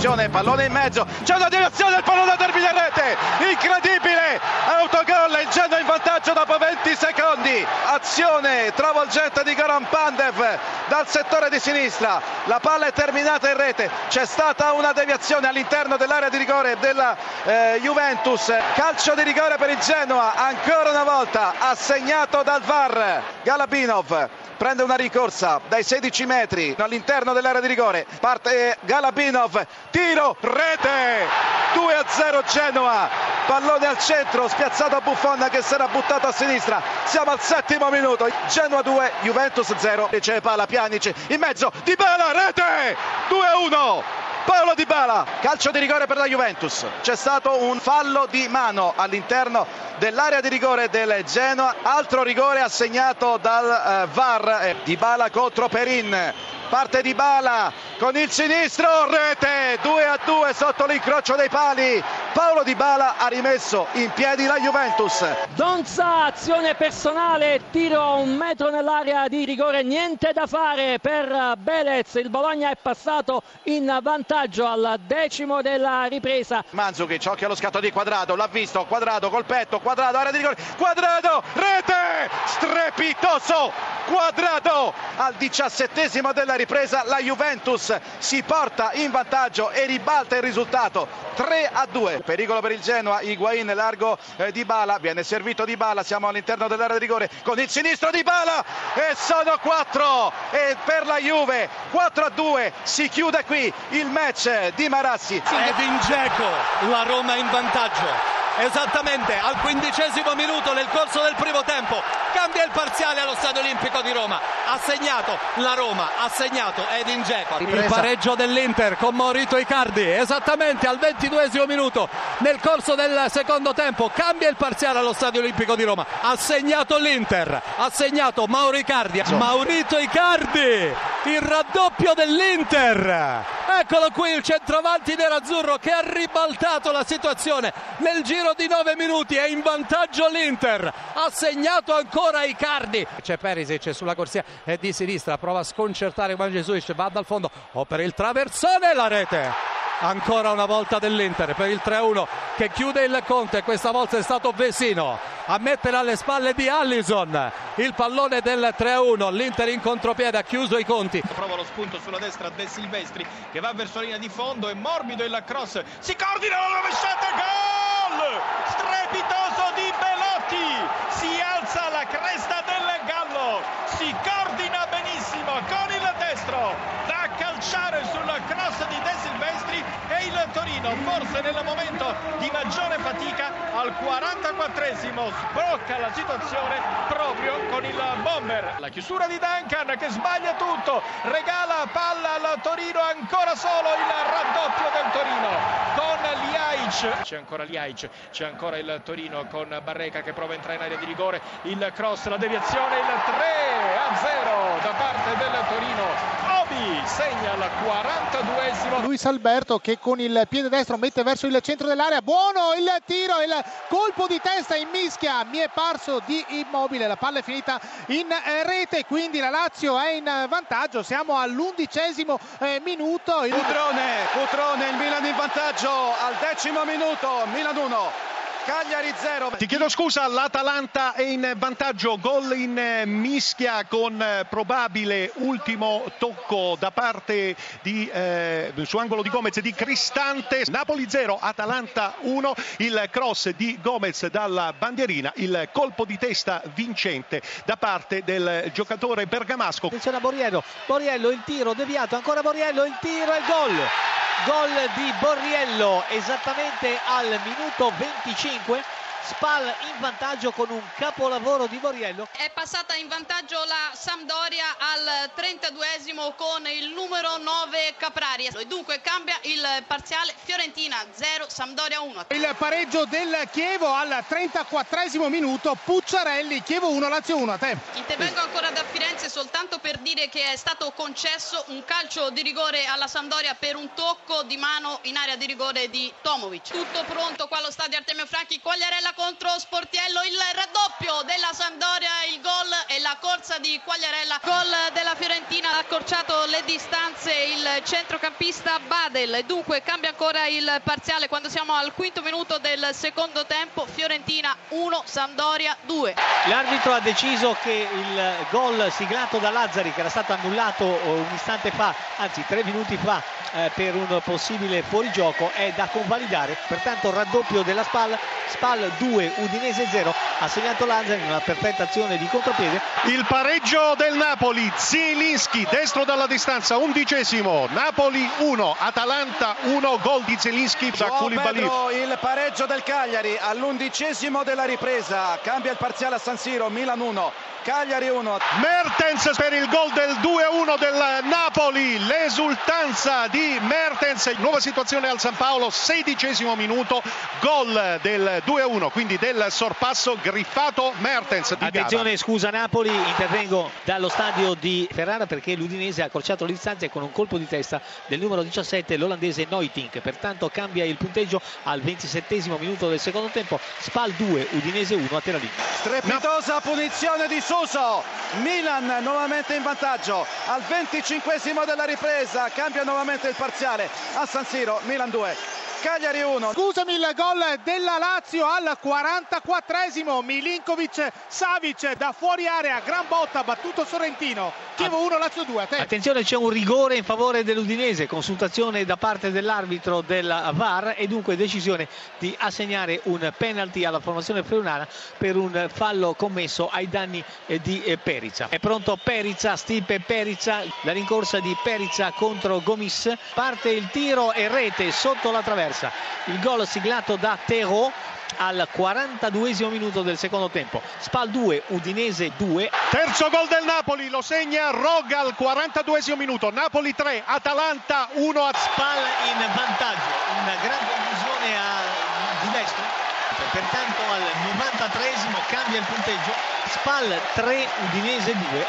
attenzione, pallone in mezzo, c'è una deviazione, il pallone termina in rete, incredibile, autogol, il Genoa in vantaggio dopo 20 secondi, azione travolgente di Goran Pandev dal settore di sinistra, la palla è terminata in rete, c'è stata una deviazione all'interno dell'area di rigore della eh, Juventus, calcio di rigore per il Genoa, ancora una volta assegnato dal VAR, Galabinov prende una ricorsa dai 16 metri all'interno dell'area di rigore, parte Galabinov, tiro, rete, 2 a 0 Genoa, pallone al centro, spiazzato a Buffon che era buttato a sinistra, siamo al settimo minuto, Genoa 2, Juventus 0, riceve palla Pjanic, in mezzo, Di Bala, rete, 2 a 1. Paolo Di Bala, calcio di rigore per la Juventus. C'è stato un fallo di mano all'interno dell'area di rigore del Genoa, altro rigore assegnato dal uh, VAR. Di Bala contro Perin. Parte Di Bala con il sinistro, rete 2 a 2 sotto l'incrocio dei pali. Paolo Di Bala ha rimesso in piedi la Juventus. Donza, azione personale, tiro a un metro nell'area di rigore, niente da fare per Belez. Il Bologna è passato in vantaggio al decimo della ripresa. Manzukic, occhio allo scatto di Quadrado, l'ha visto, Quadrado col petto, Quadrado, area di rigore, Quadrado, rete, strepitoso, Quadrado al diciassettesimo della ripresa, la Juventus si porta in vantaggio e ribalta il risultato. 3 a 2. Pericolo per il Genoa, Higuain largo eh, di Bala, viene servito di Bala, siamo all'interno dell'area di rigore. Con il sinistro di Bala. E sono 4 e per la Juve 4 a 2 si chiude qui il match di Marassi. Edin Dzeko, la Roma in vantaggio esattamente al quindicesimo minuto nel corso del primo tempo cambia il parziale allo Stadio Olimpico di Roma. Ha segnato la Roma ha segnato Edin Dzeko il pareggio dell'Inter con Maurito Icardi esattamente al ventiduesimo minuto nel corso del secondo tempo cambia il parziale allo Stadio Olimpico di Roma. Ha segnato l'Inter ha segnato Mauro Icardi. Maurito Icardi il raddoppio dell'Inter eccolo qui il centravanti nerazzurro che ha ribaltato la situazione nel giro di 9 minuti è in vantaggio l'Inter. Ha segnato ancora Icardi. C'è Perisic sulla corsia di sinistra. Prova a sconcertare Juan Jesus va dal fondo. O per il traversone la rete ancora una volta dell'Inter per il 3-1 che chiude il Conte questa volta è stato Vesino a mettere alle spalle di Allison. Il pallone del 3-1 l'Inter in contropiede ha chiuso i conti. Prova lo spunto sulla destra De Silvestri che va verso la linea di fondo è morbido il cross. Si coordina la rovesciata gol strepitoso di Belotti si alza la cresta del Gallo si coordina benissimo con il destro da calciare sul cross di De Silvestri e Torino forse nel momento di maggiore fatica al 44esimo sblocca la situazione proprio con il bomber. La chiusura di Duncan che sbaglia tutto regala palla al Torino ancora solo il raddoppio del Torino Liaic c'è ancora Liaic c'è ancora il Torino con Barreca che prova a entrare in area di rigore. Il cross la deviazione il 3 a 0 da parte del Torino. Obi segna al 42esimo Luis Alberto che con il piede destro mette verso il centro dell'area. Buono il tiro il colpo di testa in mischia. Mi è parso di immobile. La palla è finita in rete quindi la Lazio è in vantaggio. Siamo all'undicesimo minuto. Il... Cutrone, Cutrone il Milan in vantaggio. Al decimo minuto Milan 1 Cagliari 0. Ti chiedo scusa, l'Atalanta è in vantaggio, gol in mischia con probabile ultimo tocco da parte di eh, su angolo di Gomez di Cristante. Napoli 0, Atalanta 1, il cross di Gomez dalla bandierina, il colpo di testa vincente da parte del giocatore bergamasco. Attenzione a Borriello, Borriello il tiro deviato, ancora Borriello il tiro e il gol. Gol di Borriello esattamente al minuto 25. Spal in vantaggio con un capolavoro di Borriello. È passata in vantaggio la Sampdoria al 32esimo con il numero 9 Caprari. E dunque cambia il parziale Fiorentina 0, Sampdoria 1. Il pareggio del Chievo al 34esimo minuto, Pucciarelli, Chievo 1, Lazio 1. A te. Intervengo ancora da Firenze soltanto per dire che è stato concesso un calcio di rigore alla Sampdoria per un tocco di mano in area di rigore di Tomovic. Tutto pronto qua allo stadio Artemio Franchi, Quagliarella contro Sportiello, il raddoppio della Sampdoria, corsa di Quagliarella, gol della Fiorentina, ha accorciato le distanze il centrocampista Badel. Dunque cambia ancora il parziale quando siamo al quinto minuto del secondo tempo. Fiorentina 1, Sampdoria 2. L'arbitro ha deciso che il gol siglato da Lazzari, che era stato annullato un istante fa, anzi tre minuti fa, eh, per un possibile fuorigioco, è da convalidare. Pertanto raddoppio della Spal, Spal 2, Udinese 0. Ha segnato Lazzari in una perfetta azione di contropiede. Il pareggio del Napoli, Zielinski, destro dalla distanza, undicesimo. Napoli 1, Atalanta 1, gol di Zielinski da Koulibaly. Il pareggio del Cagliari all'undicesimo della ripresa. Cambia il parziale a San Siro, Milan 1, Cagliari 1. Mertens per il gol del 2-1 del Napoli, l'esultanza di Mertens, nuova situazione al San Paolo, sedicesimo minuto, gol del 2-1, quindi del sorpasso griffato Mertens. Di Attenzione, scusa Napoli, intervengo dallo stadio di Ferrara perché l'Udinese ha accorciato le distanze con un colpo di testa del numero 17, l'olandese Neutink, pertanto cambia il punteggio al 27 minuto del secondo tempo, Spal 2, Udinese 1 a Teradì. Strepitosa punizione di Suso, Milan nuovamente in vantaggio. Al 25 della ripresa, cambia nuovamente il parziale. A San Siro, Milan 2. Cagliari 1. Scusami il gol della Lazio al 44esimo. Milinkovic Savic da fuori area, gran botta, battuto Sorrentino. Chievo 1, Lazio 2. A te. Attenzione, c'è un rigore in favore dell'Udinese, consultazione da parte dell'arbitro della VAR e dunque decisione di assegnare un penalty alla formazione friulana per un fallo commesso ai danni eh, di eh, Perica. È pronto Perica, Stipe Perica, la rincorsa di Perica contro Gomis. Parte il tiro e rete sotto la traversa. Il gol siglato da Tero al 42 minuto del secondo tempo. Spal 2, Udinese 2. Terzo gol del Napoli, lo segna Rogga al 42 minuto. Napoli 3, Atalanta 1 a Spal in vantaggio. Una gran conclusione a... di destro. Pertanto al 93 cambia il punteggio. Spal 3, Udinese 2.